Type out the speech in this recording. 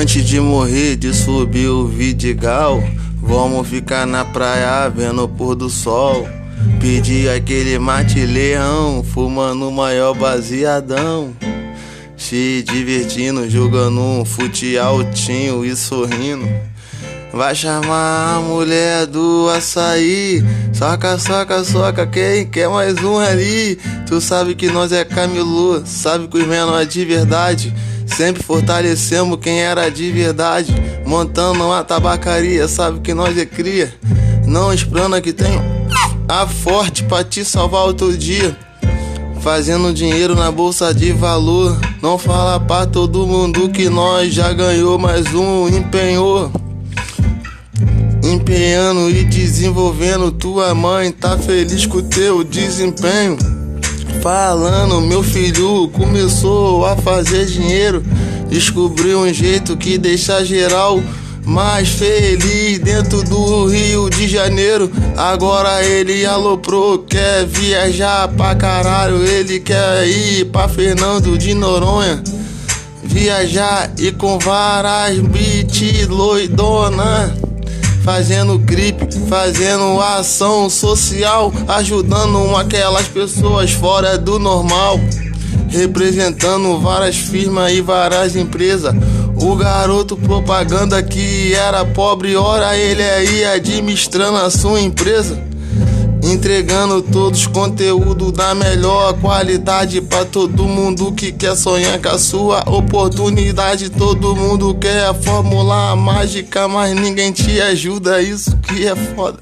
Antes de morrer, de subir o Vidigal, vamos ficar na praia vendo o pôr do sol. Pedir aquele mate leão, fumando o maior baseadão. Se divertindo, jogando um fute altinho e sorrindo. Vai chamar a mulher do açaí. Soca, soca, soca, quem quer mais um ali? Tu sabe que nós é camelô, sabe que os menores de verdade. Sempre fortalecemos quem era de verdade. Montando uma tabacaria, sabe que nós é cria. Não esprana que tem a forte pra te salvar outro dia. Fazendo dinheiro na bolsa de valor. Não fala pra todo mundo que nós já ganhou, mais um empenhou. Empenhando e desenvolvendo, tua mãe tá feliz com o teu desempenho. Falando, meu filho começou a fazer dinheiro. Descobriu um jeito que deixa geral mais feliz dentro do Rio de Janeiro. Agora ele aloprou, quer viajar pra caralho. Ele quer ir pra Fernando de Noronha. Viajar e com várias beat loidona. Fazendo gripe, fazendo ação social, ajudando aquelas pessoas fora do normal. Representando várias firmas e várias empresas. O garoto propaganda que era pobre, ora ele aí administrando a sua empresa. Entregando todos conteúdo da melhor qualidade para todo mundo que quer sonhar com a sua oportunidade. Todo mundo quer a fórmula mágica, mas ninguém te ajuda. Isso que é foda.